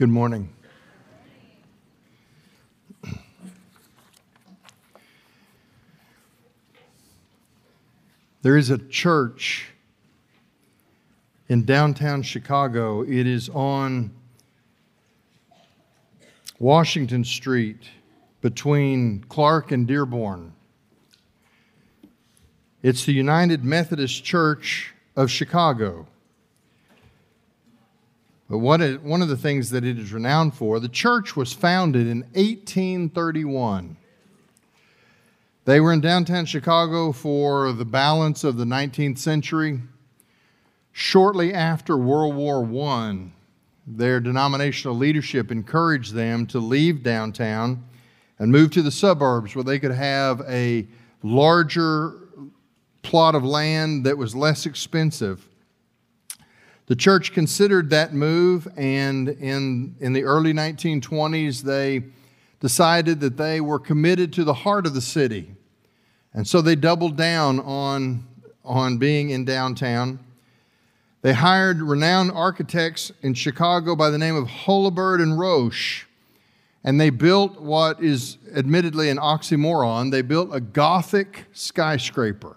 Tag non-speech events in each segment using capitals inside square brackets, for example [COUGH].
Good morning. There is a church in downtown Chicago. It is on Washington Street between Clark and Dearborn. It's the United Methodist Church of Chicago. But what it, one of the things that it is renowned for, the church was founded in 1831. They were in downtown Chicago for the balance of the 19th century. Shortly after World War I, their denominational leadership encouraged them to leave downtown and move to the suburbs where they could have a larger plot of land that was less expensive the church considered that move, and in, in the early 1920s, they decided that they were committed to the heart of the city. And so they doubled down on, on being in downtown. They hired renowned architects in Chicago by the name of Holabird and Roche. And they built what is admittedly an oxymoron. They built a Gothic skyscraper.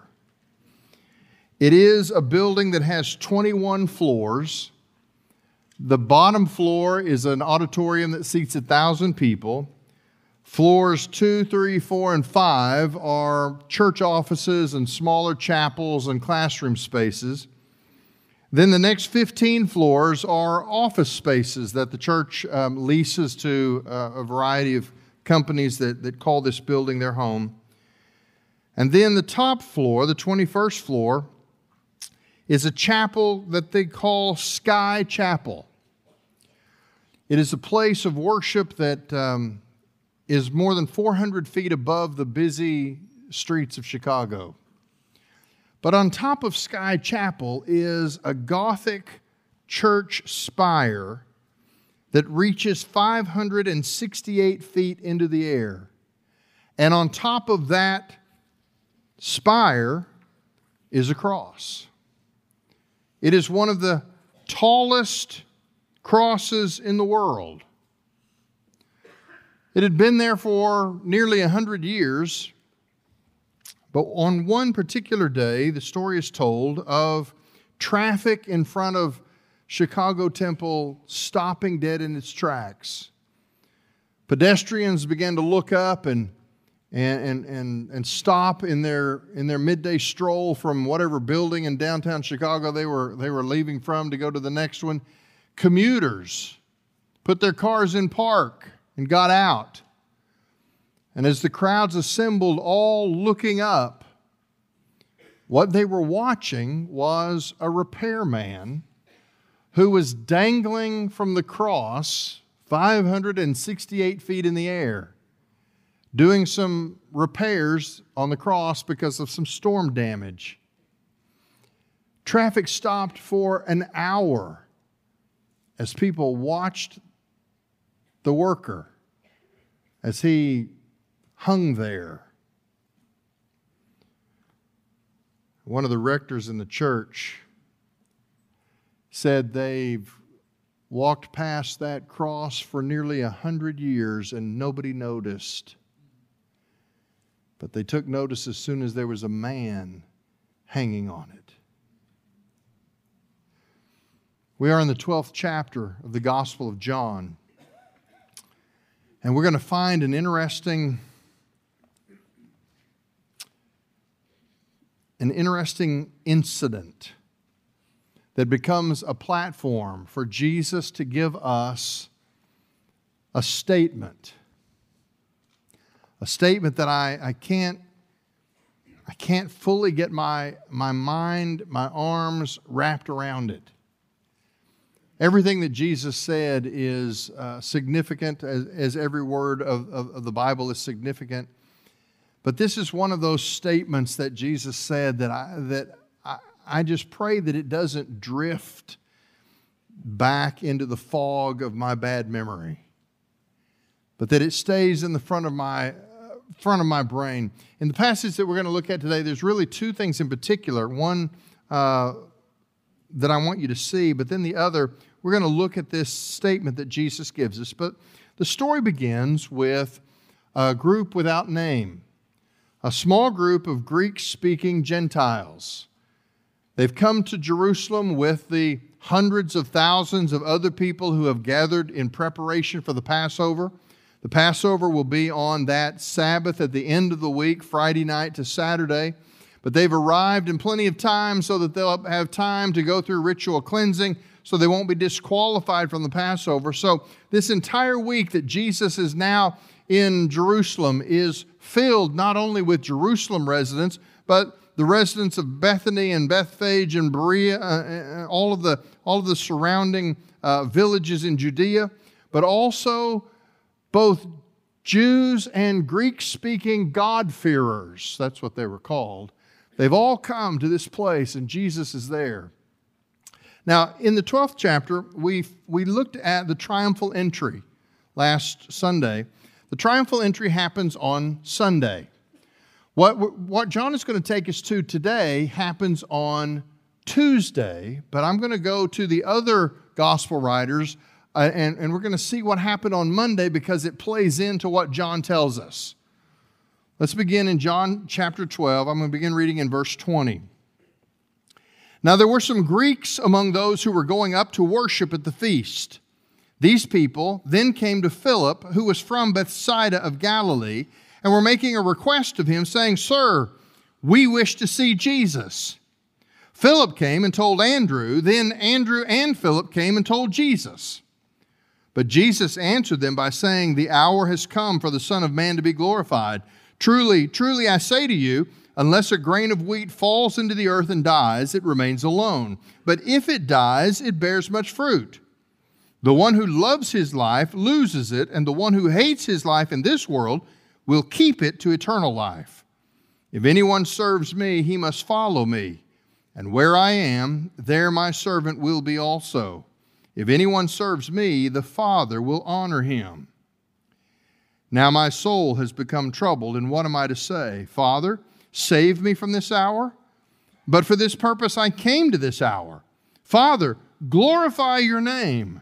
It is a building that has 21 floors. The bottom floor is an auditorium that seats 1,000 people. Floors two, three, four, and five are church offices and smaller chapels and classroom spaces. Then the next 15 floors are office spaces that the church um, leases to uh, a variety of companies that, that call this building their home. And then the top floor, the 21st floor, is a chapel that they call Sky Chapel. It is a place of worship that um, is more than 400 feet above the busy streets of Chicago. But on top of Sky Chapel is a Gothic church spire that reaches 568 feet into the air. And on top of that spire is a cross. It is one of the tallest crosses in the world. It had been there for nearly a hundred years, but on one particular day, the story is told of traffic in front of Chicago Temple stopping dead in its tracks. Pedestrians began to look up and and, and, and, and stop in their, in their midday stroll from whatever building in downtown Chicago they were, they were leaving from to go to the next one. Commuters put their cars in park and got out. And as the crowds assembled, all looking up, what they were watching was a repairman who was dangling from the cross 568 feet in the air doing some repairs on the cross because of some storm damage. Traffic stopped for an hour as people watched the worker as he hung there. One of the rectors in the church said they've walked past that cross for nearly a hundred years and nobody noticed. But they took notice as soon as there was a man hanging on it. We are in the 12th chapter of the Gospel of John. And we're going to find an interesting an interesting incident that becomes a platform for Jesus to give us a statement a statement that I, I can't I can't fully get my, my mind, my arms wrapped around it. Everything that Jesus said is uh, significant, as, as, every word of, of, of the Bible is significant. But this is one of those statements that Jesus said that I, that I, I just pray that it doesn't drift back into the fog of my bad memory, but that it stays in the front of my front of my brain. In the passage that we're going to look at today, there's really two things in particular. One uh, that I want you to see, but then the other, we're going to look at this statement that Jesus gives us. But the story begins with a group without name, a small group of Greek speaking Gentiles. They've come to Jerusalem with the hundreds of thousands of other people who have gathered in preparation for the Passover. The Passover will be on that Sabbath at the end of the week, Friday night to Saturday. But they've arrived in plenty of time so that they'll have time to go through ritual cleansing so they won't be disqualified from the Passover. So, this entire week that Jesus is now in Jerusalem is filled not only with Jerusalem residents, but the residents of Bethany and Bethphage and Berea, uh, uh, all, of the, all of the surrounding uh, villages in Judea, but also both Jews and Greek speaking God-fearers. That's what they were called. They've all come to this place, and Jesus is there. Now, in the 12th chapter, we, we looked at the triumphal entry last Sunday. The triumphal entry happens on Sunday. What, what John is going to take us to today happens on Tuesday, but I'm going to go to the other gospel writers uh, and, and we're going to see what happened on Monday because it plays into what John tells us. Let's begin in John chapter 12. I'm going to begin reading in verse 20. Now, there were some Greeks among those who were going up to worship at the feast. These people then came to Philip, who was from Bethsaida of Galilee, and were making a request of him, saying, Sir, we wish to see Jesus. Philip came and told Andrew. Then Andrew and Philip came and told Jesus. But Jesus answered them by saying, The hour has come for the Son of Man to be glorified. Truly, truly, I say to you, unless a grain of wheat falls into the earth and dies, it remains alone. But if it dies, it bears much fruit. The one who loves his life loses it, and the one who hates his life in this world will keep it to eternal life. If anyone serves me, he must follow me, and where I am, there my servant will be also. If anyone serves me, the Father will honor him. Now my soul has become troubled, and what am I to say? Father, save me from this hour? But for this purpose I came to this hour. Father, glorify your name.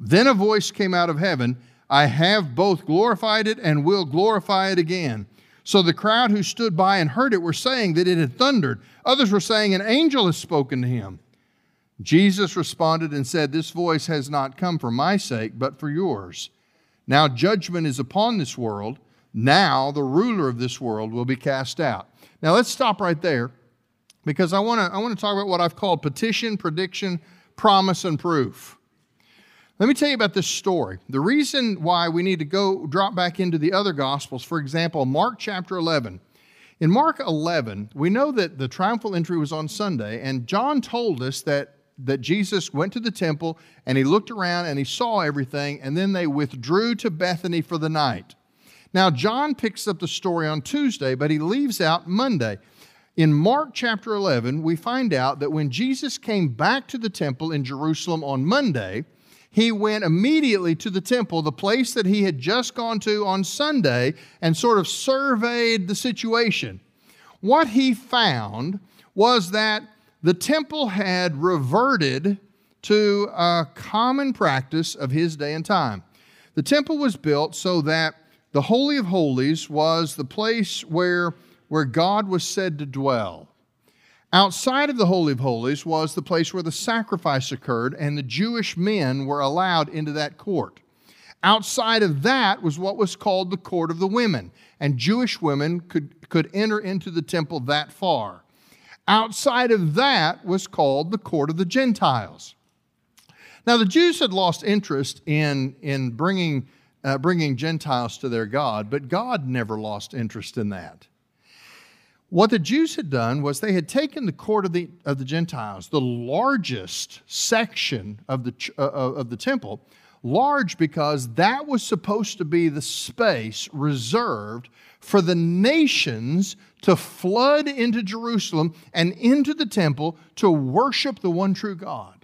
Then a voice came out of heaven I have both glorified it and will glorify it again. So the crowd who stood by and heard it were saying that it had thundered. Others were saying, An angel has spoken to him. Jesus responded and said, This voice has not come for my sake, but for yours. Now judgment is upon this world. Now the ruler of this world will be cast out. Now let's stop right there because I want to I want to talk about what I've called petition, prediction, promise, and proof. Let me tell you about this story. The reason why we need to go drop back into the other gospels, for example, Mark chapter 11. In Mark 11, we know that the triumphal entry was on Sunday, and John told us that that Jesus went to the temple and he looked around and he saw everything, and then they withdrew to Bethany for the night. Now, John picks up the story on Tuesday, but he leaves out Monday. In Mark chapter 11, we find out that when Jesus came back to the temple in Jerusalem on Monday, he went immediately to the temple, the place that he had just gone to on Sunday, and sort of surveyed the situation. What he found was that the temple had reverted to a common practice of his day and time. The temple was built so that the Holy of Holies was the place where, where God was said to dwell. Outside of the Holy of Holies was the place where the sacrifice occurred, and the Jewish men were allowed into that court. Outside of that was what was called the court of the women, and Jewish women could, could enter into the temple that far. Outside of that was called the court of the Gentiles. Now, the Jews had lost interest in, in bringing, uh, bringing Gentiles to their God, but God never lost interest in that. What the Jews had done was they had taken the court of the, of the Gentiles, the largest section of the, uh, of the temple, large because that was supposed to be the space reserved for the nations to flood into Jerusalem and into the temple to worship the one true God.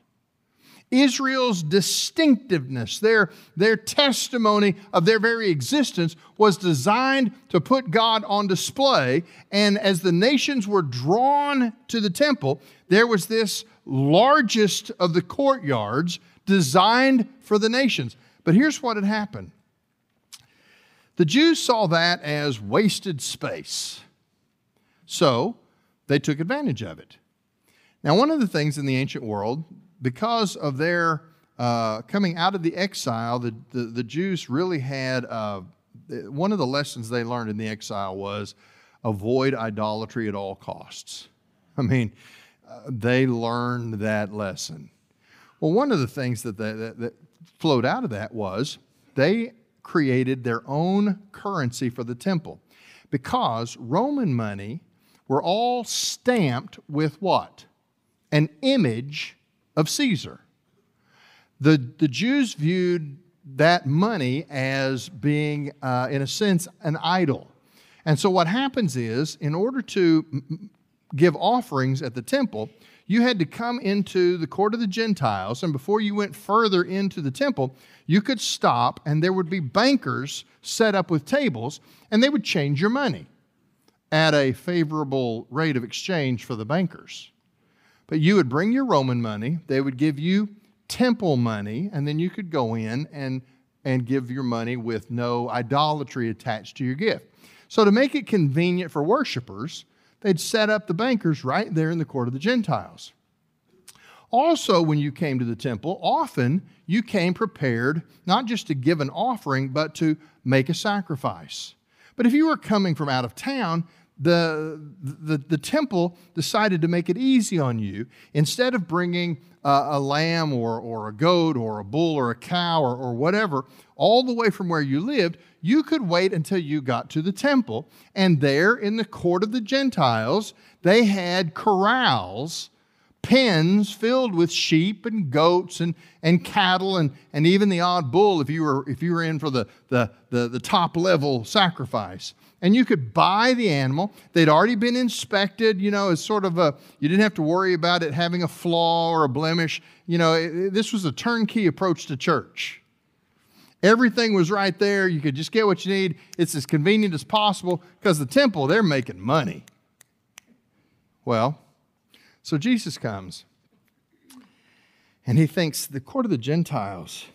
Israel's distinctiveness, their, their testimony of their very existence, was designed to put God on display. And as the nations were drawn to the temple, there was this largest of the courtyards designed for the nations. But here's what had happened the Jews saw that as wasted space. So they took advantage of it. Now, one of the things in the ancient world, because of their uh, coming out of the exile, the, the, the Jews really had uh, one of the lessons they learned in the exile was avoid idolatry at all costs. I mean, uh, they learned that lesson. Well, one of the things that, they, that, that flowed out of that was they created their own currency for the temple because Roman money were all stamped with what? An image of Caesar. The, the Jews viewed that money as being, uh, in a sense, an idol. And so what happens is, in order to give offerings at the temple, you had to come into the court of the Gentiles, and before you went further into the temple, you could stop, and there would be bankers set up with tables, and they would change your money at a favorable rate of exchange for the bankers. But you would bring your Roman money, they would give you temple money, and then you could go in and, and give your money with no idolatry attached to your gift. So, to make it convenient for worshipers, they'd set up the bankers right there in the court of the Gentiles. Also, when you came to the temple, often you came prepared not just to give an offering, but to make a sacrifice. But if you were coming from out of town, the, the, the temple decided to make it easy on you. Instead of bringing uh, a lamb or, or a goat or a bull or a cow or, or whatever all the way from where you lived, you could wait until you got to the temple. And there in the court of the Gentiles, they had corrals pens filled with sheep and goats and, and cattle and, and even the odd bull if you were if you were in for the, the, the, the top level sacrifice and you could buy the animal. They'd already been inspected, you know, as sort of a, you didn't have to worry about it having a flaw or a blemish. You know, it, this was a turnkey approach to church. Everything was right there. You could just get what you need. It's as convenient as possible because the temple, they're making money. Well, so Jesus comes and he thinks the court of the Gentiles,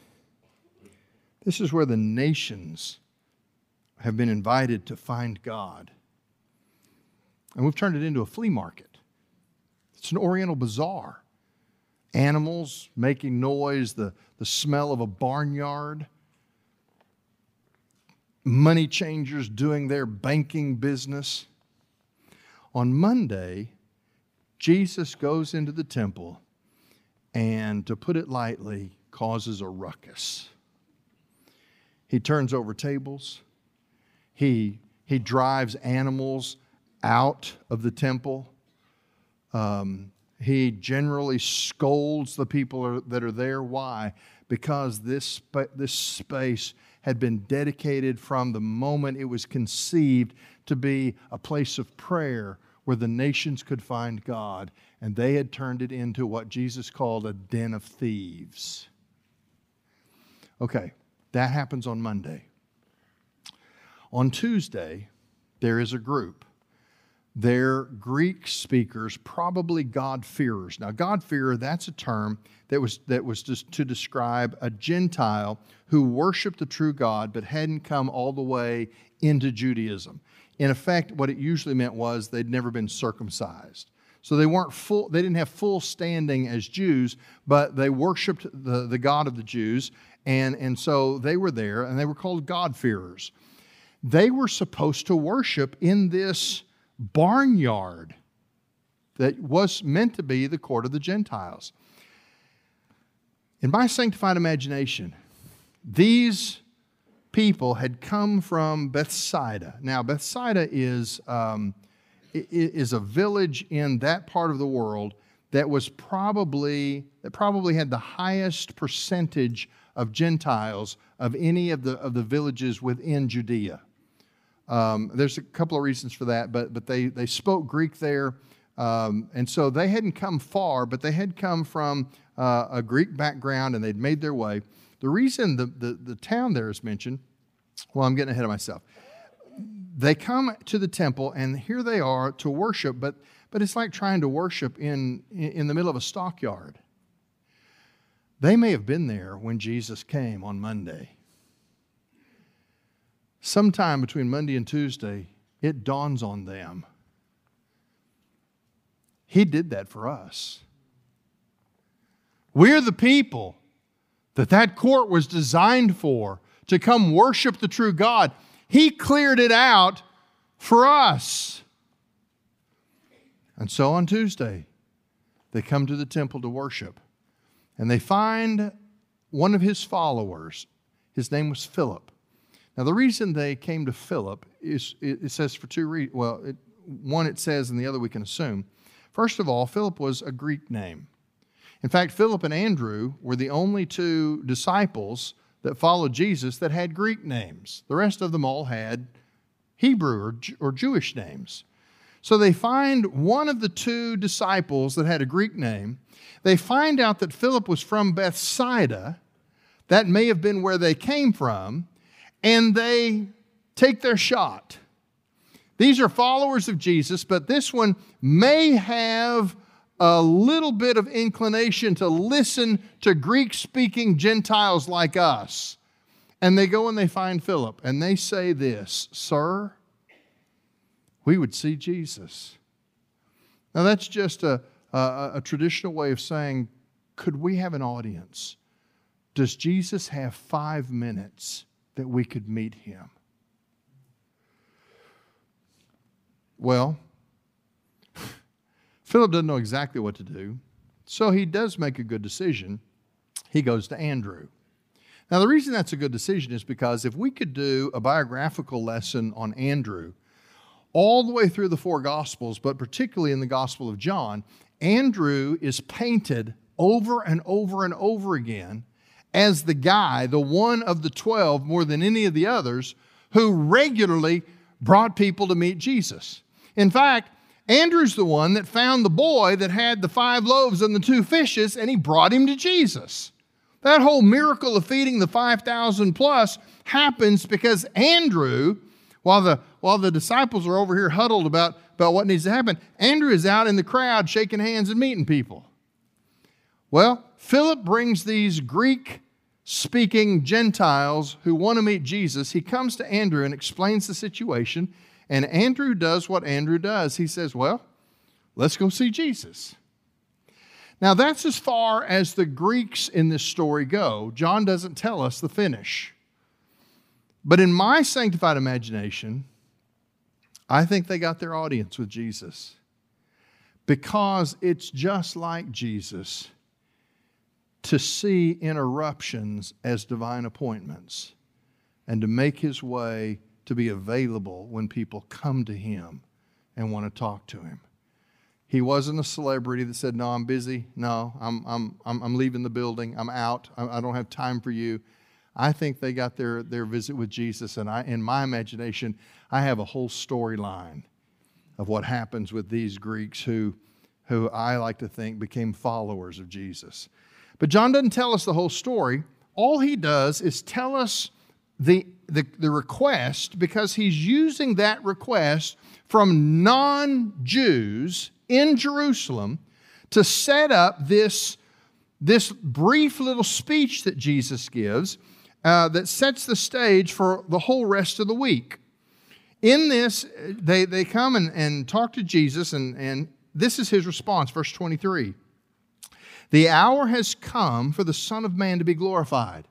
this is where the nations have been invited to find God. And we've turned it into a flea market. It's an oriental bazaar. Animals making noise, the, the smell of a barnyard, money changers doing their banking business. On Monday, Jesus goes into the temple and, to put it lightly, causes a ruckus. He turns over tables. He, he drives animals out of the temple. Um, he generally scolds the people that are there. Why? Because this, this space had been dedicated from the moment it was conceived to be a place of prayer where the nations could find God. And they had turned it into what Jesus called a den of thieves. Okay, that happens on Monday. On Tuesday, there is a group. They're Greek speakers, probably God-fearers. Now, God-fearer, that's a term that was, that was just to describe a Gentile who worshiped the true God but hadn't come all the way into Judaism. In effect, what it usually meant was they'd never been circumcised. So they weren't full, they didn't have full standing as Jews, but they worshiped the, the God of the Jews, and, and so they were there, and they were called God-fearers. They were supposed to worship in this barnyard that was meant to be the court of the Gentiles. In my sanctified imagination, these people had come from Bethsaida. Now, Bethsaida is, um, is a village in that part of the world that was probably that probably had the highest percentage of Gentiles of any of the of the villages within Judea. Um, there's a couple of reasons for that, but, but they, they spoke Greek there. Um, and so they hadn't come far, but they had come from uh, a Greek background and they'd made their way. The reason the, the, the town there is mentioned, well, I'm getting ahead of myself. They come to the temple and here they are to worship, but, but it's like trying to worship in, in the middle of a stockyard. They may have been there when Jesus came on Monday. Sometime between Monday and Tuesday, it dawns on them. He did that for us. We're the people that that court was designed for to come worship the true God. He cleared it out for us. And so on Tuesday, they come to the temple to worship. And they find one of his followers. His name was Philip. Now, the reason they came to Philip is it says for two reasons. Well, it, one it says, and the other we can assume. First of all, Philip was a Greek name. In fact, Philip and Andrew were the only two disciples that followed Jesus that had Greek names. The rest of them all had Hebrew or, or Jewish names. So they find one of the two disciples that had a Greek name. They find out that Philip was from Bethsaida. That may have been where they came from. And they take their shot. These are followers of Jesus, but this one may have a little bit of inclination to listen to Greek speaking Gentiles like us. And they go and they find Philip and they say this Sir, we would see Jesus. Now, that's just a, a, a traditional way of saying, could we have an audience? Does Jesus have five minutes that we could meet him? Well, [LAUGHS] Philip doesn't know exactly what to do, so he does make a good decision. He goes to Andrew. Now, the reason that's a good decision is because if we could do a biographical lesson on Andrew all the way through the four Gospels, but particularly in the Gospel of John, Andrew is painted over and over and over again as the guy, the one of the 12 more than any of the others, who regularly brought people to meet Jesus. In fact, Andrew's the one that found the boy that had the five loaves and the two fishes, and he brought him to Jesus. That whole miracle of feeding the 5,000 plus happens because Andrew, while the, while the disciples are over here huddled about, about what needs to happen, Andrew is out in the crowd shaking hands and meeting people. Well, Philip brings these Greek speaking Gentiles who want to meet Jesus. He comes to Andrew and explains the situation. And Andrew does what Andrew does. He says, Well, let's go see Jesus. Now, that's as far as the Greeks in this story go. John doesn't tell us the finish. But in my sanctified imagination, I think they got their audience with Jesus because it's just like Jesus to see interruptions as divine appointments and to make his way to be available when people come to him and want to talk to him. He wasn't a celebrity that said, No, I'm busy. No, I'm, I'm, I'm, I'm leaving the building. I'm out. I, I don't have time for you. I think they got their, their visit with Jesus, and I, in my imagination, I have a whole storyline of what happens with these Greeks who, who I like to think became followers of Jesus. But John doesn't tell us the whole story. All he does is tell us the, the, the request because he's using that request from non Jews in Jerusalem to set up this, this brief little speech that Jesus gives uh, that sets the stage for the whole rest of the week. In this, they, they come and, and talk to Jesus, and, and this is his response, verse 23. The hour has come for the Son of Man to be glorified.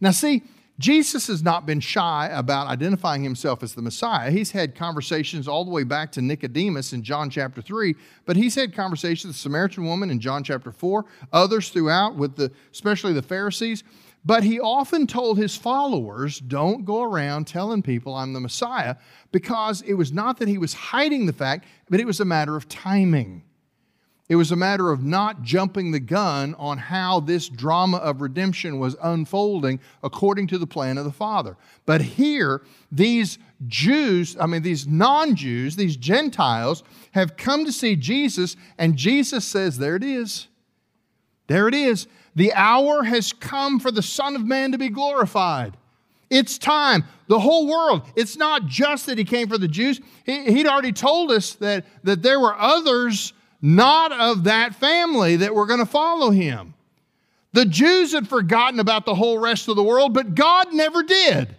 Now, see, Jesus has not been shy about identifying himself as the Messiah. He's had conversations all the way back to Nicodemus in John chapter 3, but he's had conversations with the Samaritan woman in John chapter 4, others throughout with the especially the Pharisees. But he often told his followers, don't go around telling people I'm the Messiah, because it was not that he was hiding the fact, but it was a matter of timing. It was a matter of not jumping the gun on how this drama of redemption was unfolding according to the plan of the Father. But here, these Jews, I mean, these non Jews, these Gentiles, have come to see Jesus, and Jesus says, There it is. There it is. The hour has come for the Son of Man to be glorified. It's time. The whole world. It's not just that he came for the Jews. He, he'd already told us that, that there were others not of that family that were going to follow him. The Jews had forgotten about the whole rest of the world, but God never did.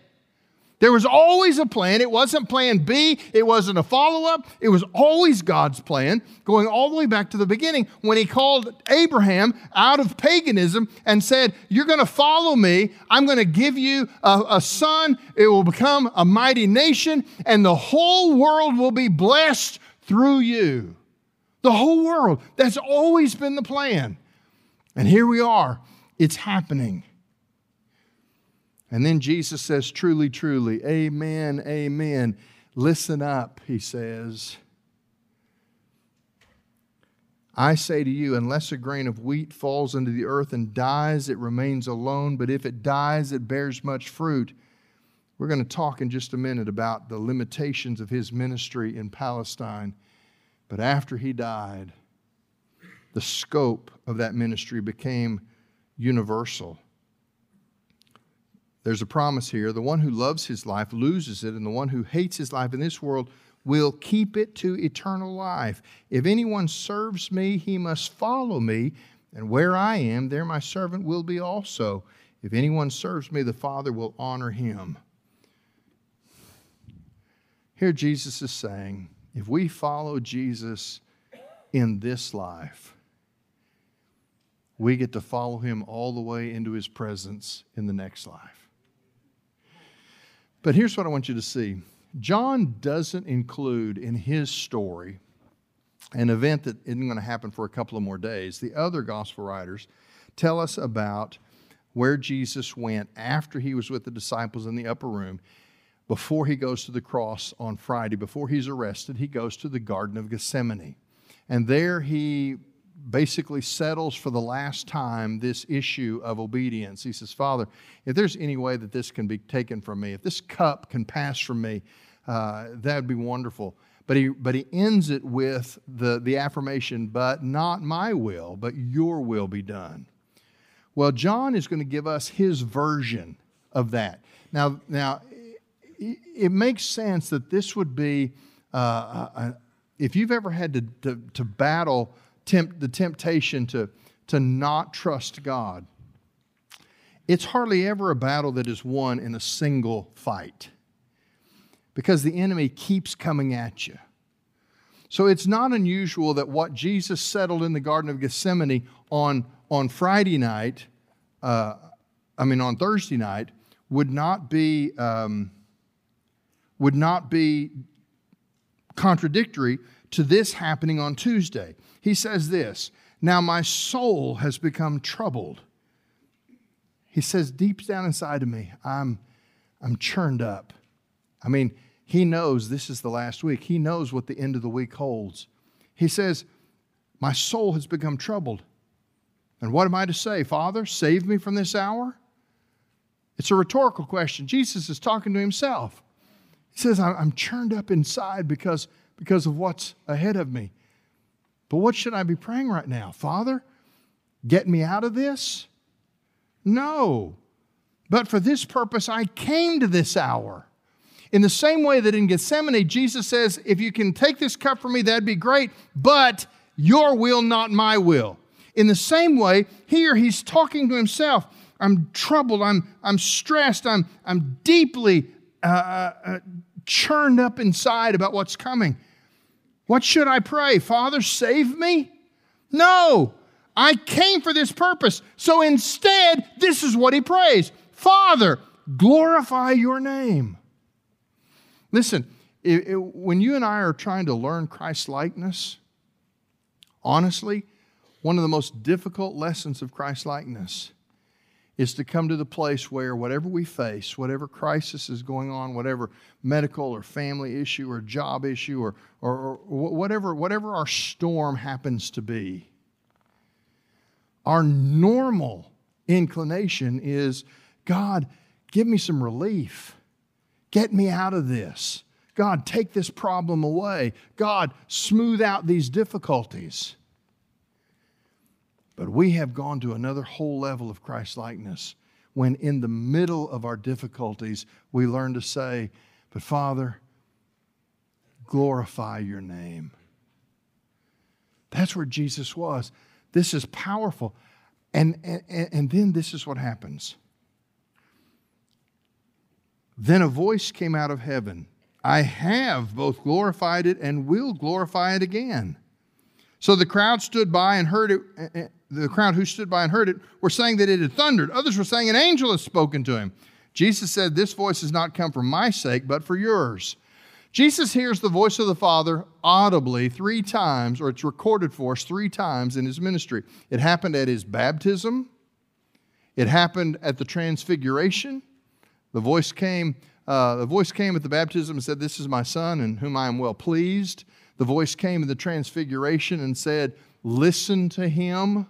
There was always a plan. It wasn't plan B, it wasn't a follow up. It was always God's plan, going all the way back to the beginning when He called Abraham out of paganism and said, You're going to follow me. I'm going to give you a, a son. It will become a mighty nation, and the whole world will be blessed through you. The whole world. That's always been the plan. And here we are. It's happening. And then Jesus says, Truly, truly, amen, amen. Listen up, he says. I say to you, unless a grain of wheat falls into the earth and dies, it remains alone, but if it dies, it bears much fruit. We're going to talk in just a minute about the limitations of his ministry in Palestine. But after he died, the scope of that ministry became universal. There's a promise here the one who loves his life loses it, and the one who hates his life in this world will keep it to eternal life. If anyone serves me, he must follow me, and where I am, there my servant will be also. If anyone serves me, the Father will honor him. Here, Jesus is saying, if we follow Jesus in this life, we get to follow him all the way into his presence in the next life. But here's what I want you to see John doesn't include in his story an event that isn't going to happen for a couple of more days. The other gospel writers tell us about where Jesus went after he was with the disciples in the upper room. Before he goes to the cross on Friday, before he's arrested, he goes to the Garden of Gethsemane. And there he basically settles for the last time this issue of obedience. He says, Father, if there's any way that this can be taken from me, if this cup can pass from me, uh, that would be wonderful. But he, but he ends it with the, the affirmation, but not my will, but your will be done. Well, John is going to give us his version of that. Now, now it, makes sense that this would be, uh, a, if you've ever had to, to, to battle tempt, the temptation to, to not trust God, it's hardly ever a battle that is won in a single fight because the enemy keeps coming at you. So it's not unusual that what Jesus settled in the Garden of Gethsemane on, on Friday night, uh, I mean on Thursday night, would not be um, would not be contradictory to this happening on Tuesday. He says this Now my soul has become troubled. He says, deep down inside of me, I'm, I'm churned up. I mean, he knows this is the last week. He knows what the end of the week holds. He says, My soul has become troubled. And what am I to say? Father, save me from this hour? It's a rhetorical question. Jesus is talking to himself. He says, I'm churned up inside because because of what's ahead of me. But what should I be praying right now? Father, get me out of this? No. But for this purpose, I came to this hour. In the same way that in Gethsemane, Jesus says, If you can take this cup from me, that'd be great, but your will, not my will. In the same way, here he's talking to himself. I'm troubled, I'm, I'm stressed, I'm, I'm deeply uh, uh, churned up inside about what's coming. What should I pray? Father, save me? No, I came for this purpose. So instead, this is what he prays Father, glorify your name. Listen, it, it, when you and I are trying to learn Christ likeness, honestly, one of the most difficult lessons of Christ likeness is to come to the place where whatever we face, whatever crisis is going on, whatever medical or family issue or job issue or, or, or, whatever, whatever our storm happens to be, our normal inclination is God, give me some relief. Get me out of this. God, take this problem away. God, smooth out these difficulties. But we have gone to another whole level of Christ likeness when in the middle of our difficulties, we learn to say, But Father, glorify your name. That's where Jesus was. This is powerful. And, and, and then this is what happens. Then a voice came out of heaven I have both glorified it and will glorify it again. So the crowd stood by and heard it. The crowd who stood by and heard it were saying that it had thundered. Others were saying an angel has spoken to him. Jesus said, This voice has not come for my sake, but for yours. Jesus hears the voice of the Father audibly three times, or it's recorded for us three times in his ministry. It happened at his baptism, it happened at the transfiguration. The voice came, uh, the voice came at the baptism and said, This is my son in whom I am well pleased. The voice came in the transfiguration and said, Listen to him.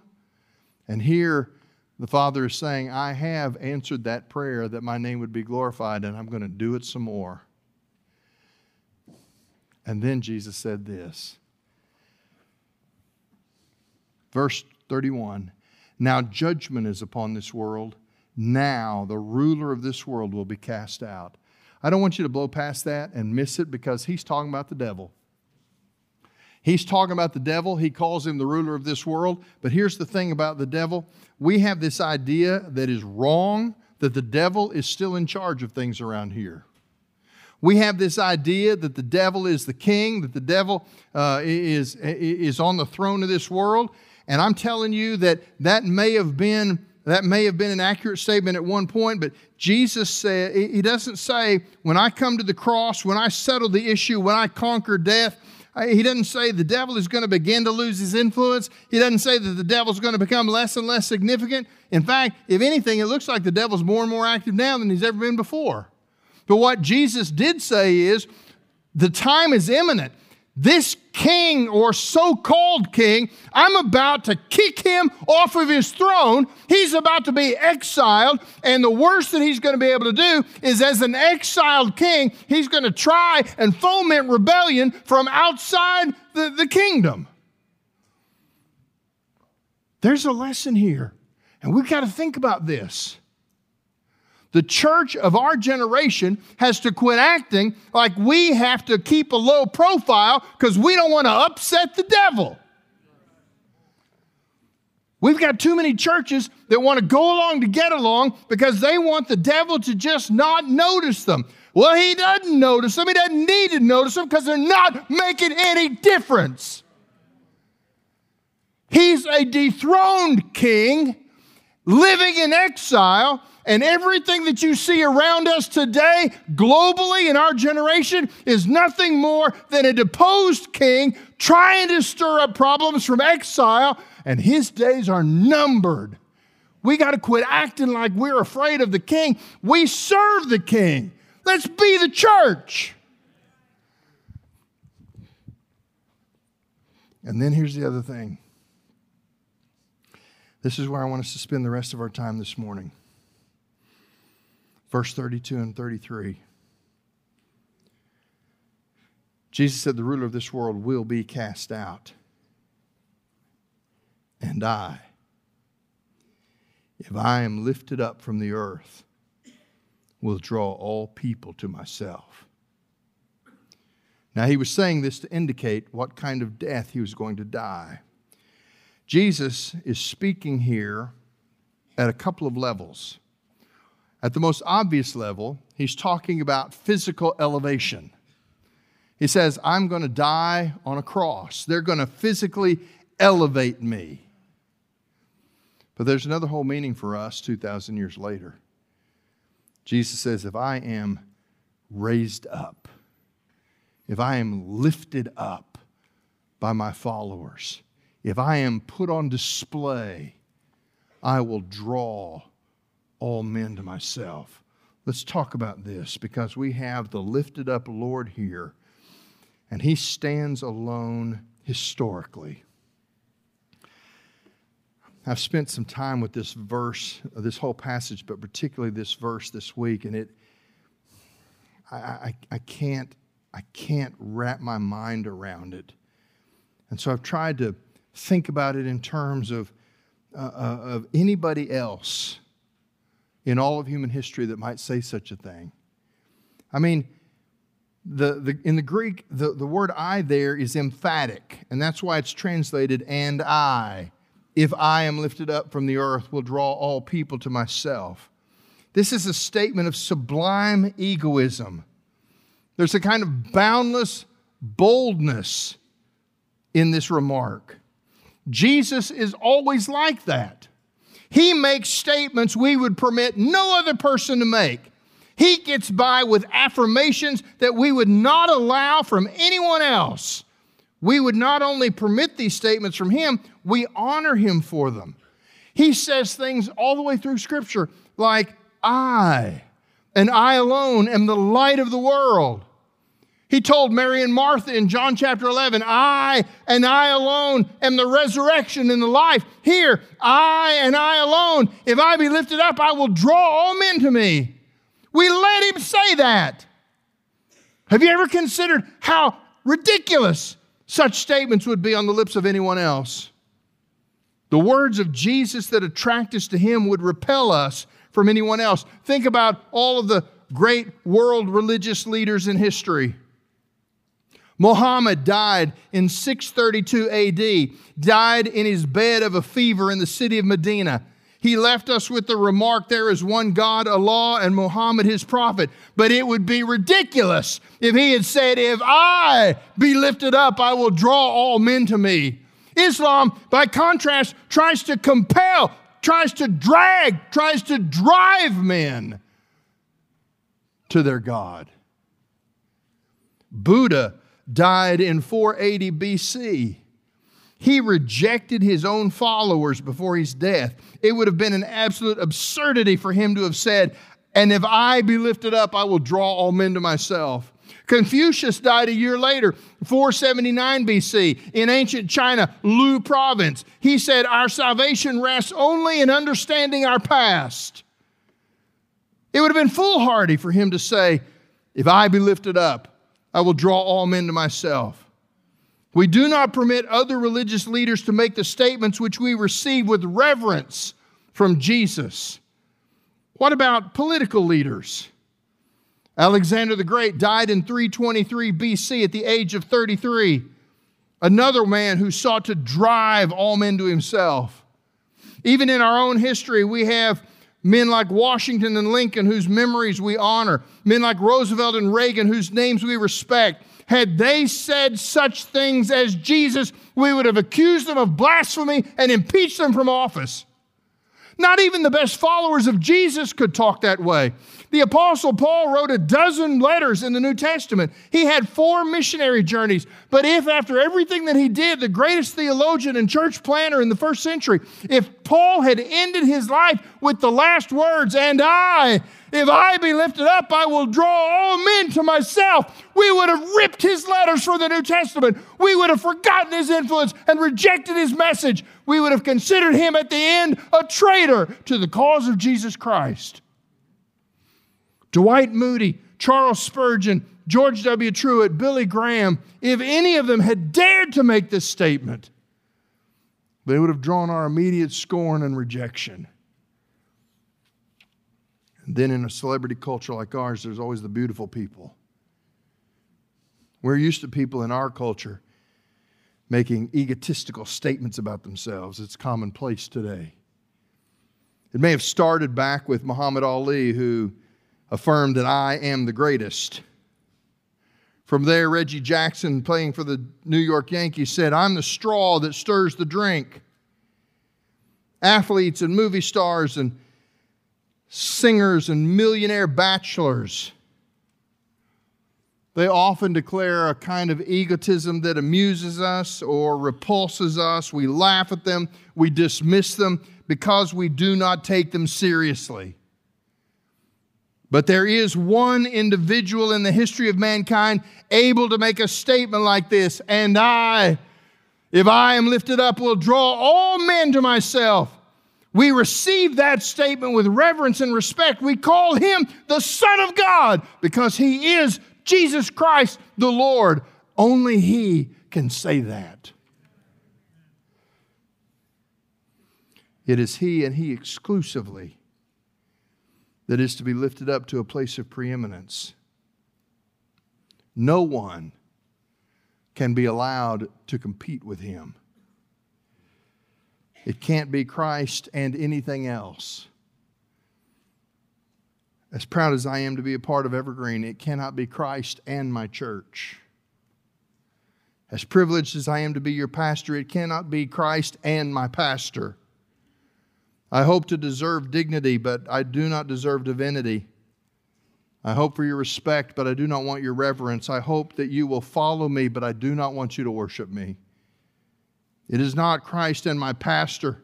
And here the Father is saying, I have answered that prayer that my name would be glorified, and I'm going to do it some more. And then Jesus said this. Verse 31 Now judgment is upon this world. Now the ruler of this world will be cast out. I don't want you to blow past that and miss it because he's talking about the devil. He's talking about the devil. He calls him the ruler of this world. But here's the thing about the devil we have this idea that is wrong that the devil is still in charge of things around here. We have this idea that the devil is the king, that the devil uh, is, is on the throne of this world. And I'm telling you that that may have been that may have been an accurate statement at one point, but Jesus said, He doesn't say, when I come to the cross, when I settle the issue, when I conquer death, he doesn't say the devil is going to begin to lose his influence. He doesn't say that the devil is going to become less and less significant. In fact, if anything, it looks like the devil's more and more active now than he's ever been before. But what Jesus did say is the time is imminent. This king or so called king, I'm about to kick him off of his throne. He's about to be exiled. And the worst that he's going to be able to do is, as an exiled king, he's going to try and foment rebellion from outside the, the kingdom. There's a lesson here. And we've got to think about this. The church of our generation has to quit acting like we have to keep a low profile because we don't want to upset the devil. We've got too many churches that want to go along to get along because they want the devil to just not notice them. Well, he doesn't notice them. He doesn't need to notice them because they're not making any difference. He's a dethroned king living in exile and everything that you see around us today, globally in our generation, is nothing more than a deposed king trying to stir up problems from exile, and his days are numbered. We got to quit acting like we're afraid of the king. We serve the king. Let's be the church. And then here's the other thing. This is where I want us to spend the rest of our time this morning verse 32 and 33. Jesus said, The ruler of this world will be cast out. And I, if I am lifted up from the earth, will draw all people to myself. Now, he was saying this to indicate what kind of death he was going to die. Jesus is speaking here at a couple of levels. At the most obvious level, he's talking about physical elevation. He says, I'm going to die on a cross. They're going to physically elevate me. But there's another whole meaning for us 2,000 years later. Jesus says, If I am raised up, if I am lifted up by my followers, if I am put on display, I will draw all men to myself. Let's talk about this because we have the lifted up Lord here, and he stands alone historically. I've spent some time with this verse, this whole passage, but particularly this verse this week, and it, I, I, I can't, I can't wrap my mind around it. And so I've tried to think about it in terms of, uh, uh of anybody else in all of human history that might say such a thing. I mean, the, the, in the Greek, the, the word I there is emphatic, and that's why it's translated, and I, if I am lifted up from the earth, will draw all people to myself. This is a statement of sublime egoism. There's a kind of boundless boldness in this remark. Jesus is always like that. He makes statements we would permit no other person to make. He gets by with affirmations that we would not allow from anyone else. We would not only permit these statements from him, we honor him for them. He says things all the way through Scripture like, I, and I alone am the light of the world. He told Mary and Martha in John chapter 11, I and I alone am the resurrection and the life. Here, I and I alone, if I be lifted up, I will draw all men to me. We let him say that. Have you ever considered how ridiculous such statements would be on the lips of anyone else? The words of Jesus that attract us to him would repel us from anyone else. Think about all of the great world religious leaders in history. Muhammad died in 632 AD, died in his bed of a fever in the city of Medina. He left us with the remark, There is one God, Allah, and Muhammad his prophet. But it would be ridiculous if he had said, If I be lifted up, I will draw all men to me. Islam, by contrast, tries to compel, tries to drag, tries to drive men to their God. Buddha died in 480 BC. He rejected his own followers before his death. It would have been an absolute absurdity for him to have said, And if I be lifted up, I will draw all men to myself. Confucius died a year later, 479 BC, in ancient China, Lu province. He said, Our salvation rests only in understanding our past. It would have been foolhardy for him to say, If I be lifted up, I will draw all men to myself. We do not permit other religious leaders to make the statements which we receive with reverence from Jesus. What about political leaders? Alexander the Great died in 323 BC at the age of 33. Another man who sought to drive all men to himself. Even in our own history, we have men like Washington and Lincoln, whose memories we honor, men like Roosevelt and Reagan, whose names we respect, had they said such things as Jesus, we would have accused them of blasphemy and impeached them from office. Not even the best followers of Jesus could talk that way. The Apostle Paul wrote a dozen letters in the New Testament. He had four missionary journeys. But if, after everything that he did, the greatest theologian and church planter in the first century, if Paul had ended his life with the last words, and I, if I be lifted up, I will draw all men to myself. We would have ripped his letters from the New Testament. We would have forgotten his influence and rejected his message. We would have considered him at the end a traitor to the cause of Jesus Christ. Dwight Moody, Charles Spurgeon, George W. Truett, Billy Graham, if any of them had dared to make this statement, they would have drawn our immediate scorn and rejection. Then in a celebrity culture like ours, there's always the beautiful people. We're used to people in our culture making egotistical statements about themselves. It's commonplace today. It may have started back with Muhammad Ali, who affirmed that I am the greatest. From there, Reggie Jackson, playing for the New York Yankees, said, I'm the straw that stirs the drink. Athletes and movie stars and singers and millionaire bachelors. They often declare a kind of egotism that amuses us or repulses us. We laugh at them, we dismiss them because we do not take them seriously. But there is one individual in the history of mankind able to make a statement like this And I, if I am lifted up, will draw all men to myself. We receive that statement with reverence and respect. We call him the Son of God because he is Jesus Christ the Lord. Only he can say that. It is he and he exclusively that is to be lifted up to a place of preeminence. No one can be allowed to compete with him. It can't be Christ and anything else. As proud as I am to be a part of Evergreen, it cannot be Christ and my church. As privileged as I am to be your pastor, it cannot be Christ and my pastor. I hope to deserve dignity, but I do not deserve divinity. I hope for your respect, but I do not want your reverence. I hope that you will follow me, but I do not want you to worship me. It is not Christ and my pastor.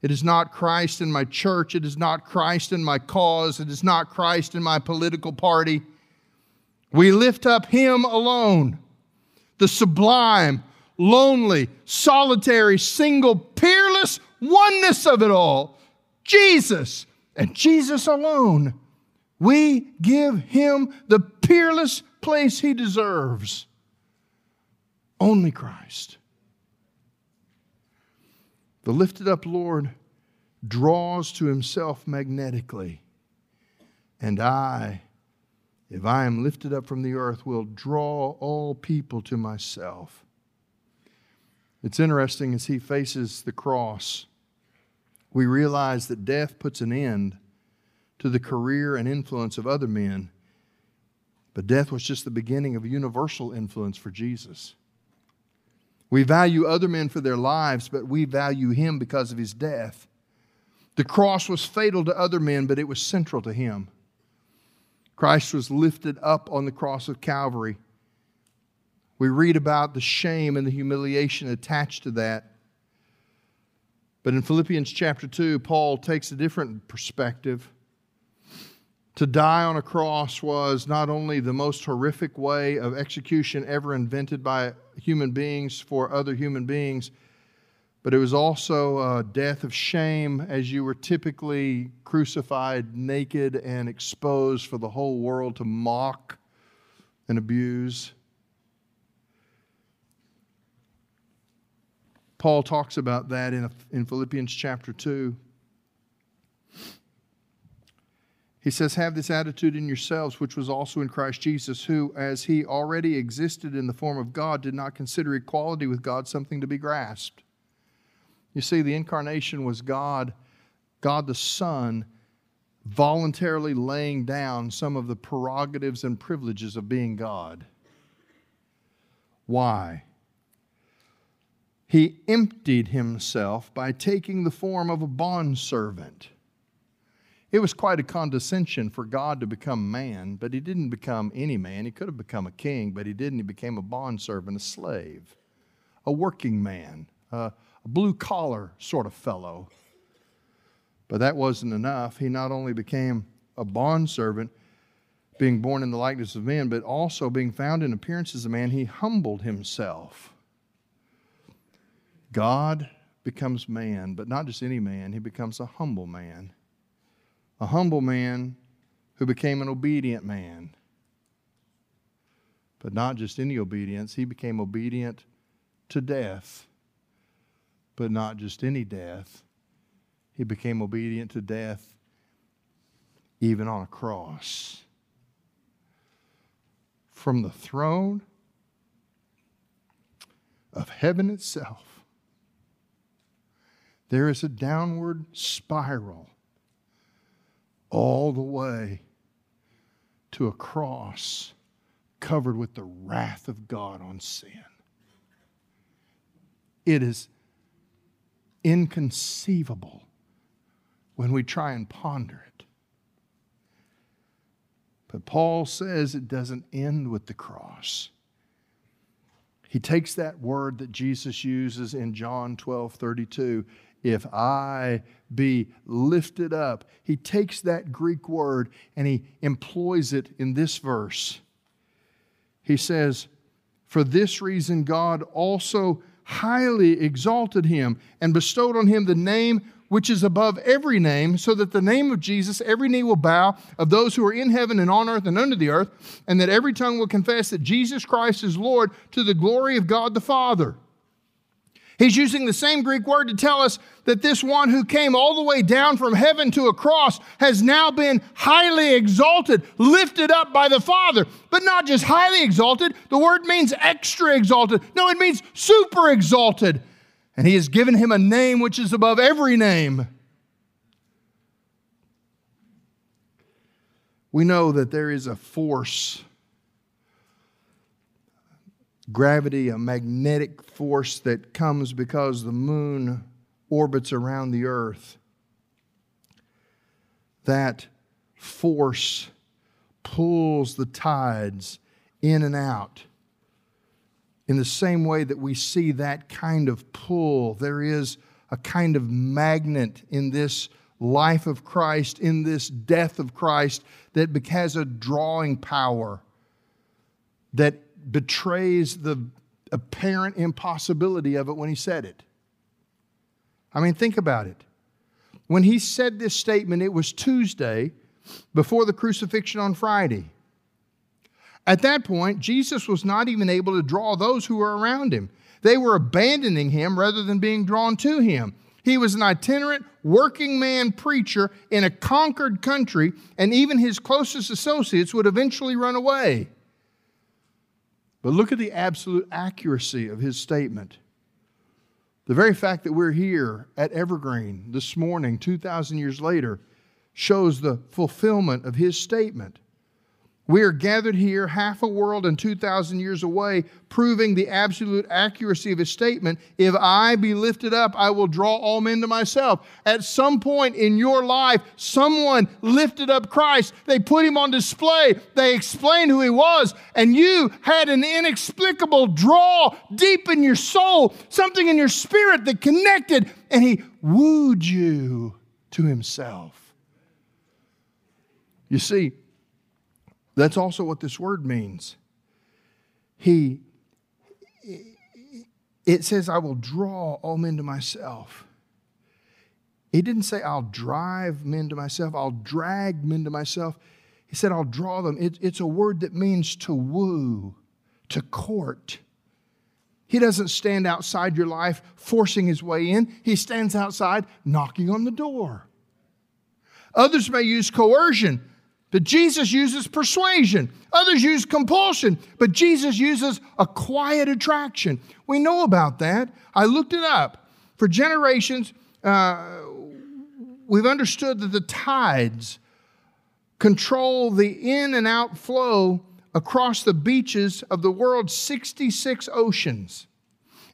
It is not Christ and my church. It is not Christ and my cause. It is not Christ and my political party. We lift up Him alone, the sublime, lonely, solitary, single, peerless oneness of it all. Jesus and Jesus alone. We give him the peerless place he deserves. Only Christ. The lifted up Lord draws to himself magnetically. And I, if I am lifted up from the earth, will draw all people to myself. It's interesting as he faces the cross we realize that death puts an end to the career and influence of other men, but death was just the beginning of a universal influence for Jesus. We value other men for their lives, but we value him because of his death. The cross was fatal to other men, but it was central to him. Christ was lifted up on the cross of Calvary. We read about the shame and the humiliation attached to that. But in Philippians chapter 2, Paul takes a different perspective. To die on a cross was not only the most horrific way of execution ever invented by human beings for other human beings, but it was also a death of shame as you were typically crucified naked and exposed for the whole world to mock and abuse. Paul talks about that in, in Philippians chapter 2. He says, Have this attitude in yourselves, which was also in Christ Jesus, who, as he already existed in the form of God, did not consider equality with God something to be grasped. You see, the incarnation was God, God the Son, voluntarily laying down some of the prerogatives and privileges of being God. Why? he emptied himself by taking the form of a bondservant. It was quite a condescension for God to become man, but he didn't become any man. He could have become a king, but he didn't. He became a bondservant, a slave, a working man, a blue collar sort of fellow. But that wasn't enough. He not only became a bondservant, being born in the likeness of men, but also being found in appearance as a man, he humbled himself God becomes man, but not just any man, he becomes a humble man. A humble man who became an obedient man. But not just any obedience, he became obedient to death. But not just any death, he became obedient to death even on a cross. From the throne of heaven itself there is a downward spiral all the way to a cross covered with the wrath of God on sin. It is inconceivable when we try and ponder it. But Paul says it doesn't end with the cross. He takes that word that Jesus uses in John 12 32 if I be lifted up. He takes that Greek word and he employs it in this verse. He says, For this reason, God also highly exalted him and bestowed on him the name which is above every name, so that the name of Jesus every knee will bow of those who are in heaven and on earth and under the earth, and that every tongue will confess that Jesus Christ is Lord to the glory of God the Father. He's using the same Greek word to tell us that this one who came all the way down from heaven to a cross has now been highly exalted, lifted up by the Father. But not just highly exalted, the word means extra exalted. No, it means super exalted. And he has given him a name which is above every name. We know that there is a force gravity, a magnetic force that comes because the moon orbits around the earth. That force pulls the tides in and out. In the same way that we see that kind of pull, there is a kind of magnet in this life of Christ, in this death of Christ, that has a drawing power that betrays the apparent impossibility of it when he said it. I mean, think about it. When he said this statement, it was Tuesday before the crucifixion on Friday. At that point, Jesus was not even able to draw those who were around him. They were abandoning him rather than being drawn to him. He was an itinerant working man preacher in a conquered country, and even his closest associates would eventually run away. But look at the absolute accuracy of his statement. The very fact that we're here at Evergreen this morning, 2,000 years later, shows the fulfillment of his statement. We are gathered here, half a world and 2,000 years away, proving the absolute accuracy of his statement If I be lifted up, I will draw all men to myself. At some point in your life, someone lifted up Christ. They put him on display. They explained who he was, and you had an inexplicable draw deep in your soul, something in your spirit that connected, and he wooed you to himself. You see, that's also what this word means. He, it says, I will draw all men to myself. He didn't say, I'll drive men to myself, I'll drag men to myself. He said, I'll draw them. It, it's a word that means to woo, to court. He doesn't stand outside your life forcing his way in, he stands outside knocking on the door. Others may use coercion. But Jesus uses persuasion. Others use compulsion, but Jesus uses a quiet attraction. We know about that. I looked it up. For generations, uh, we've understood that the tides control the in and out flow across the beaches of the world's 66 oceans.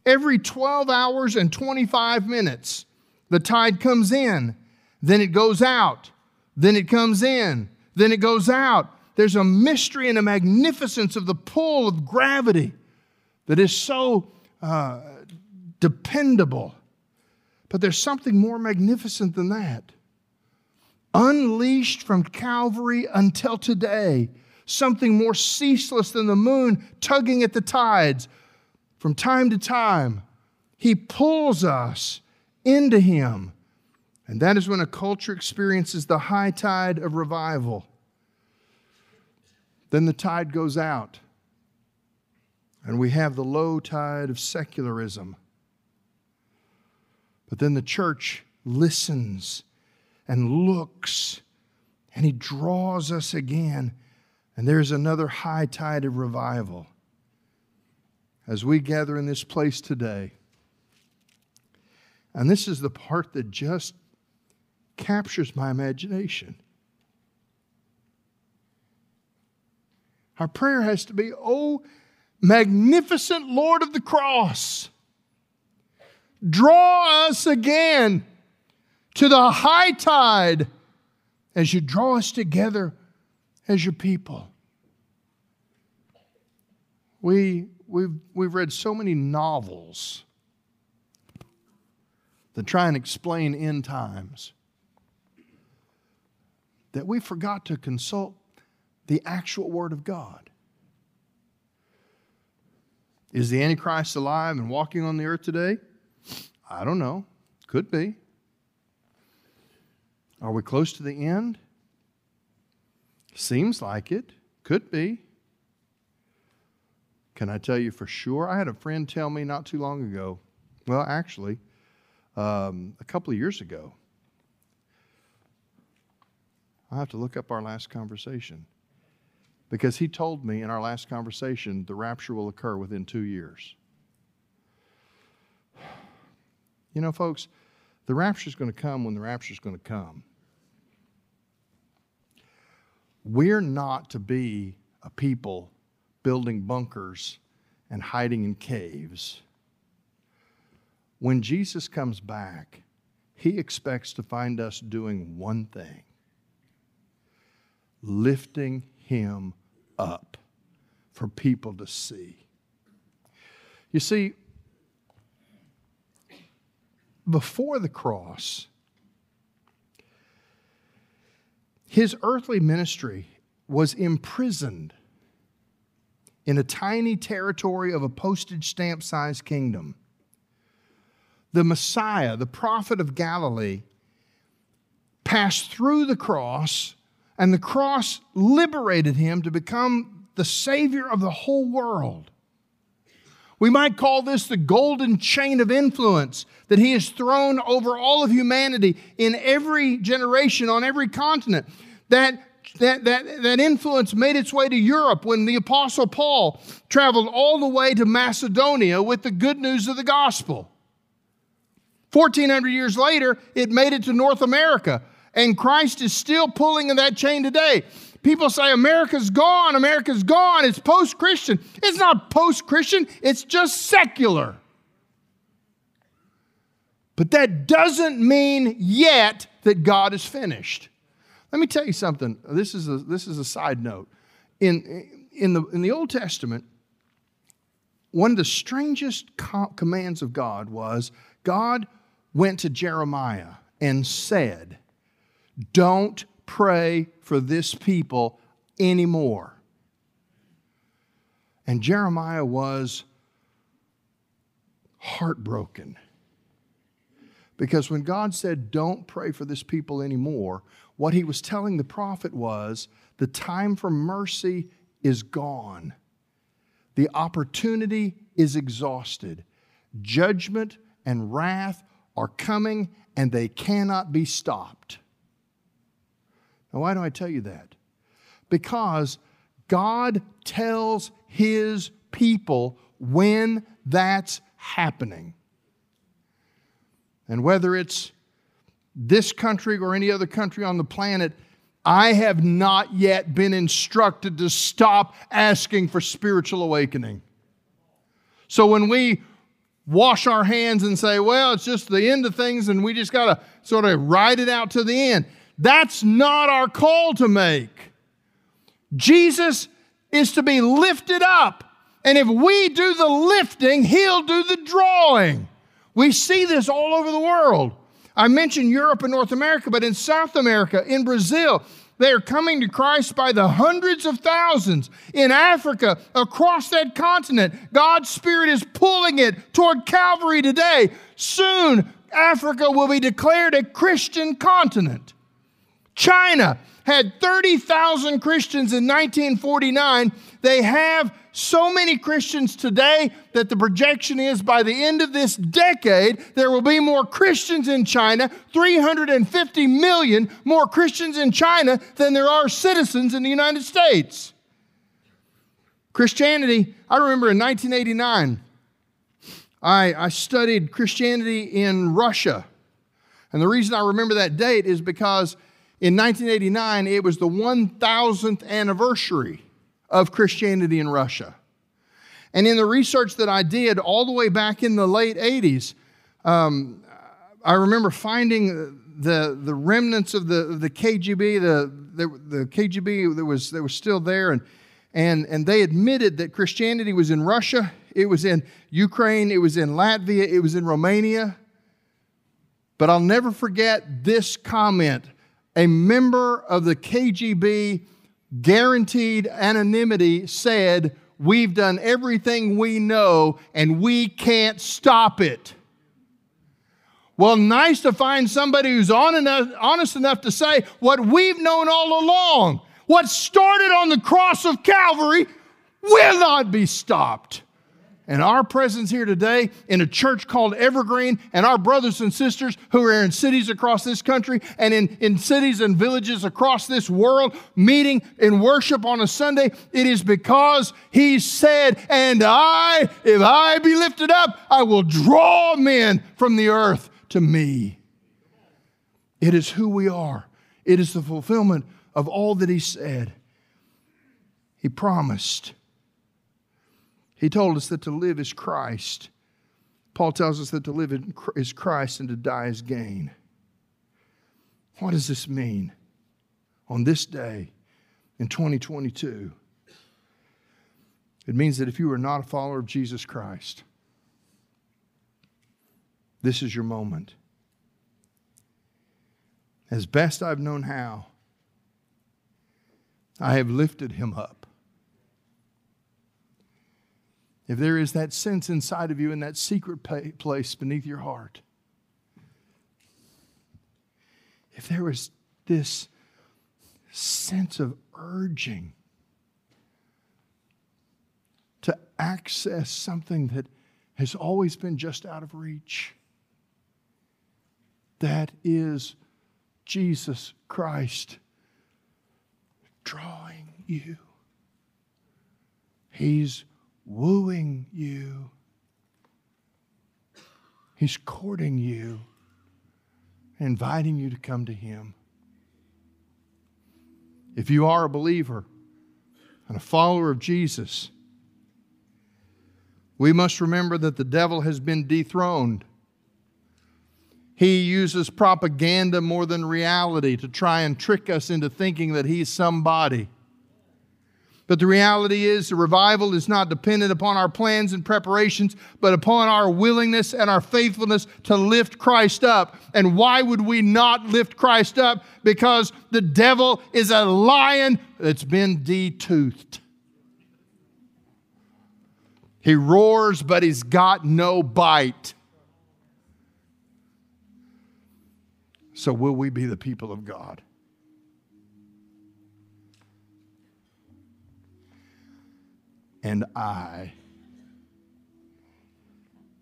Every 12 hours and 25 minutes, the tide comes in, then it goes out, then it comes in, then it goes out. There's a mystery and a magnificence of the pull of gravity that is so uh, dependable. But there's something more magnificent than that. Unleashed from Calvary until today, something more ceaseless than the moon tugging at the tides. From time to time, He pulls us into Him and that is when a culture experiences the high tide of revival. Then the tide goes out, and we have the low tide of secularism. But then the church listens and looks, and he draws us again, and there's another high tide of revival. As we gather in this place today, and this is the part that just captures my imagination. Our prayer has to be, Oh, magnificent Lord of the cross, draw us again to the high tide as you draw us together as your people. We, we've, we've read so many novels that try and explain end times that we forgot to consult the actual Word of God. Is the Antichrist alive and walking on the earth today? I don't know. Could be. Are we close to the end? Seems like it. Could be. Can I tell you for sure? I had a friend tell me not too long ago, well, actually, um, a couple of years ago. I'll have to look up our last conversation because he told me in our last conversation the rapture will occur within two years. [SIGHS] You know, folks, the rapture is going to come when the rapture is going to come. We're not to be a people building bunkers and hiding in caves. When Jesus comes back, he expects to find us doing one thing lifting him up for people to see. You see, before the cross, his earthly ministry was imprisoned in a tiny territory of a postage stamp sized kingdom. The Messiah, the prophet of Galilee, passed through the cross, and the cross liberated him to become the Savior of the whole world. We might call this the golden chain of influence that he has thrown over all of humanity in every generation, on every continent. That that, that, that influence made its way to Europe when the Apostle Paul traveled all the way to Macedonia with the good news of the gospel. 1400 years later, it made it to North America, and Christ is still pulling in that chain today. People say America's gone, America's gone, it's post Christian. It's not post Christian, it's just secular. But that doesn't mean yet that God is finished. Let me tell you something. This is a, this is a side note. In, in, the, in the Old Testament, one of the strangest co- commands of God was God went to Jeremiah and said, Don't pray for this people anymore. And Jeremiah was heartbroken. Because when God said, Don't pray for this people anymore, what he was telling the prophet was the time for mercy is gone. The opportunity is exhausted. Judgment and wrath are coming and they cannot be stopped. Now, why do I tell you that? Because God tells his people when that's happening. And whether it's this country or any other country on the planet, I have not yet been instructed to stop asking for spiritual awakening. So when we wash our hands and say, well, it's just the end of things and we just got to sort of ride it out to the end, that's not our call to make. Jesus is to be lifted up. And if we do the lifting, He'll do the drawing. We see this all over the world. I mentioned Europe and North America, but in South America, in Brazil, they are coming to Christ by the hundreds of thousands. In Africa, across that continent, God's Spirit is pulling it toward Calvary today. Soon, Africa will be declared a Christian continent. China had 30,000 Christians in 1949. They have so many Christians today that the projection is by the end of this decade, there will be more Christians in China, 350 million more Christians in China than there are citizens in the United States. Christianity, I remember in 1989, I, I studied Christianity in Russia. And the reason I remember that date is because in 1989, it was the 1000th anniversary of Christianity in Russia. And in the research that I did all the way back in the late 80s, um, I remember finding the, the remnants of the, the KGB, the, the, the KGB that was, that was still there, and, and, and they admitted that Christianity was in Russia, it was in Ukraine, it was in Latvia, it was in Romania. But I'll never forget this comment. A member of the KGB guaranteed anonymity said, We've done everything we know and we can't stop it. Well, nice to find somebody who's honest enough to say what we've known all along. What started on the cross of Calvary will not be stopped. And our presence here today in a church called Evergreen, and our brothers and sisters who are in cities across this country and in, in cities and villages across this world, meeting in worship on a Sunday, it is because He said, And I, if I be lifted up, I will draw men from the earth to me. It is who we are, it is the fulfillment of all that He said. He promised. He told us that to live is Christ. Paul tells us that to live is Christ and to die is gain. What does this mean on this day in 2022? It means that if you are not a follower of Jesus Christ, this is your moment. As best I've known how, I have lifted him up. If there is that sense inside of you in that secret place beneath your heart, if there is this sense of urging to access something that has always been just out of reach, that is Jesus Christ drawing you. He's wooing you. He's courting you, inviting you to come to Him. If you are a believer and a follower of Jesus, we must remember that the devil has been dethroned. He uses propaganda more than reality to try and trick us into thinking that he's somebody. But the reality is, the revival is not dependent upon our plans and preparations, but upon our willingness and our faithfulness to lift Christ up. And why would we not lift Christ up? Because the devil is a lion that's been detoothed. He roars, but he's got no bite. So, will we be the people of God? And I,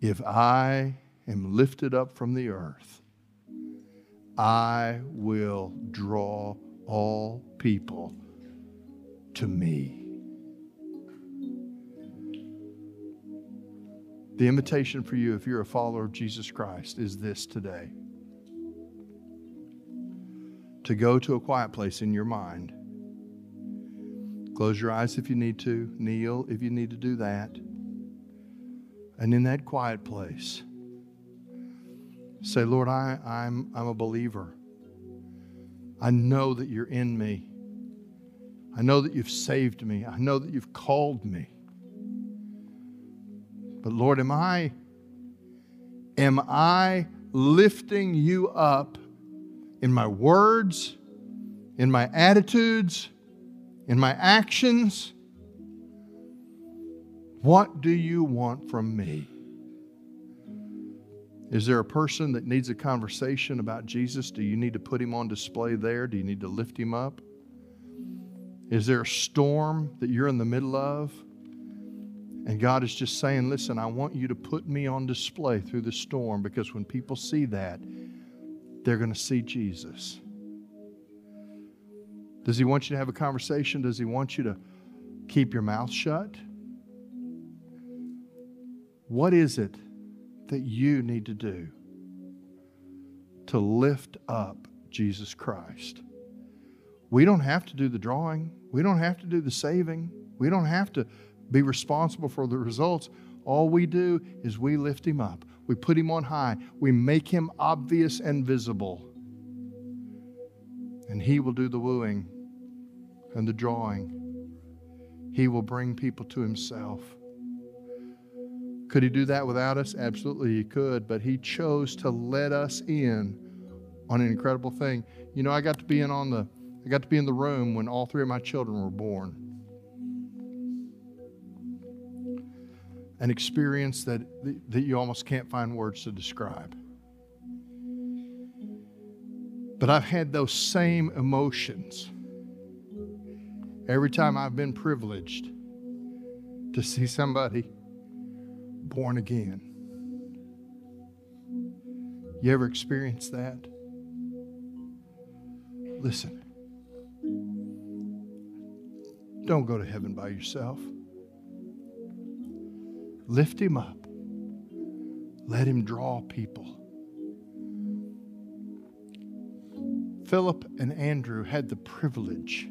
if I am lifted up from the earth, I will draw all people to me. The invitation for you, if you're a follower of Jesus Christ, is this today to go to a quiet place in your mind Close your eyes if you need to, kneel if you need to do that. And in that quiet place, say, Lord, I, I'm, I'm a believer. I know that you're in me. I know that you've saved me. I know that you've called me. But Lord, am I am I lifting you up in my words, in my attitudes, in my actions? What do you want from me? Is there a person that needs a conversation about Jesus? Do you need to put him on display there? Do you need to lift him up? Is there a storm that you're in the middle of? And God is just saying, listen, I want you to put me on display through the storm because when people see that, they're going to see Jesus. Does he want you to have a conversation? Does he want you to keep your mouth shut? What is it that you need to do to lift up Jesus Christ? We don't have to do the drawing, we don't have to do the saving, we don't have to be responsible for the results. All we do is we lift him up. We put him on high. We make him obvious and visible. And he will do the wooing and the drawing. He will bring people to Himself. Could He do that without us? Absolutely, He could, but He chose to let us in on an incredible thing. You know, I got to be in on the I got to be in the room when all three of my children were born. An experience that, that you almost can't find words to describe. But I've had those same emotions Every time I've been privileged to see somebody born again. You ever experienced that? Listen, don't go to heaven by yourself. Lift him up. Let him draw people. Philip and Andrew had the privilege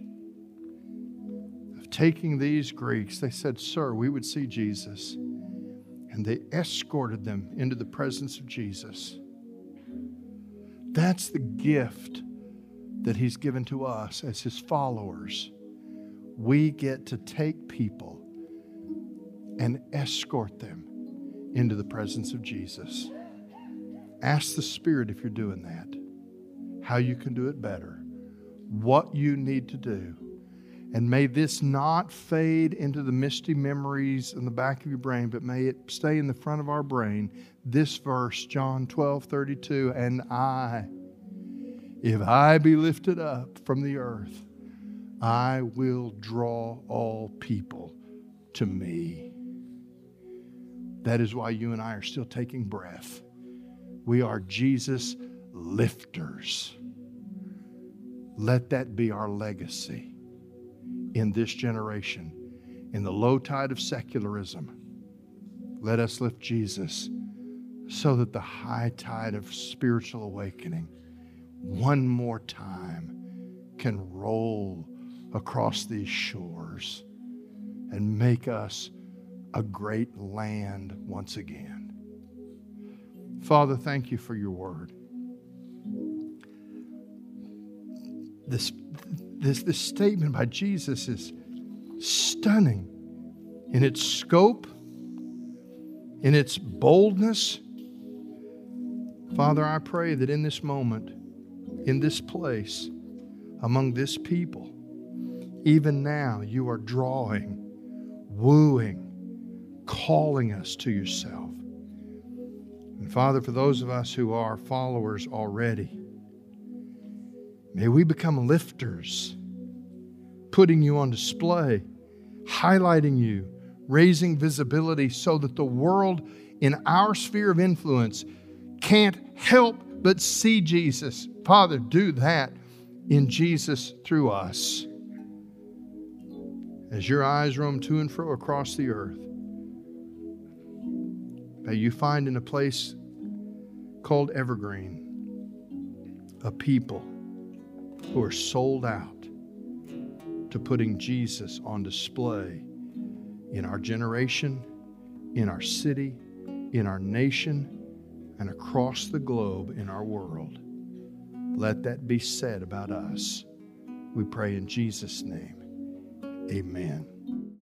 taking these Greeks. They said, Sir, we would see Jesus. And they escorted them into the presence of Jesus. That's the gift that He's given to us as His followers. We get to take people and escort them into the presence of Jesus. Ask the Spirit if you're doing that how you can do it better, what you need to do. And may this not fade into the misty memories in the back of your brain, but may it stay in the front of our brain. This verse, John 12 32, and I, if I be lifted up from the earth, I will draw all people to me. That is why you and I are still taking breath. We are Jesus lifters. Let that be our legacy in this generation. In the low tide of secularism, let us lift Jesus so that the high tide of spiritual awakening one more time can roll across these shores and make us a great land once again. Father, thank you for your word. this, this, this statement by Jesus is stunning in its scope, in its boldness. Father, I pray that in this moment, in this place, among this people, even now you are drawing, wooing, calling us to yourself. And Father, for those of us who are followers already, May we become lifters, putting you on display, highlighting you, raising visibility so that the world in our sphere of influence can't help but see Jesus. Father, do that in Jesus through us. As your eyes roam to and fro across the earth, may you find in a place called Evergreen a people who are sold out to putting Jesus on display in our generation, in our city, in our nation, and across the globe in our world. Let that be said about us. We pray in Jesus' name. Amen.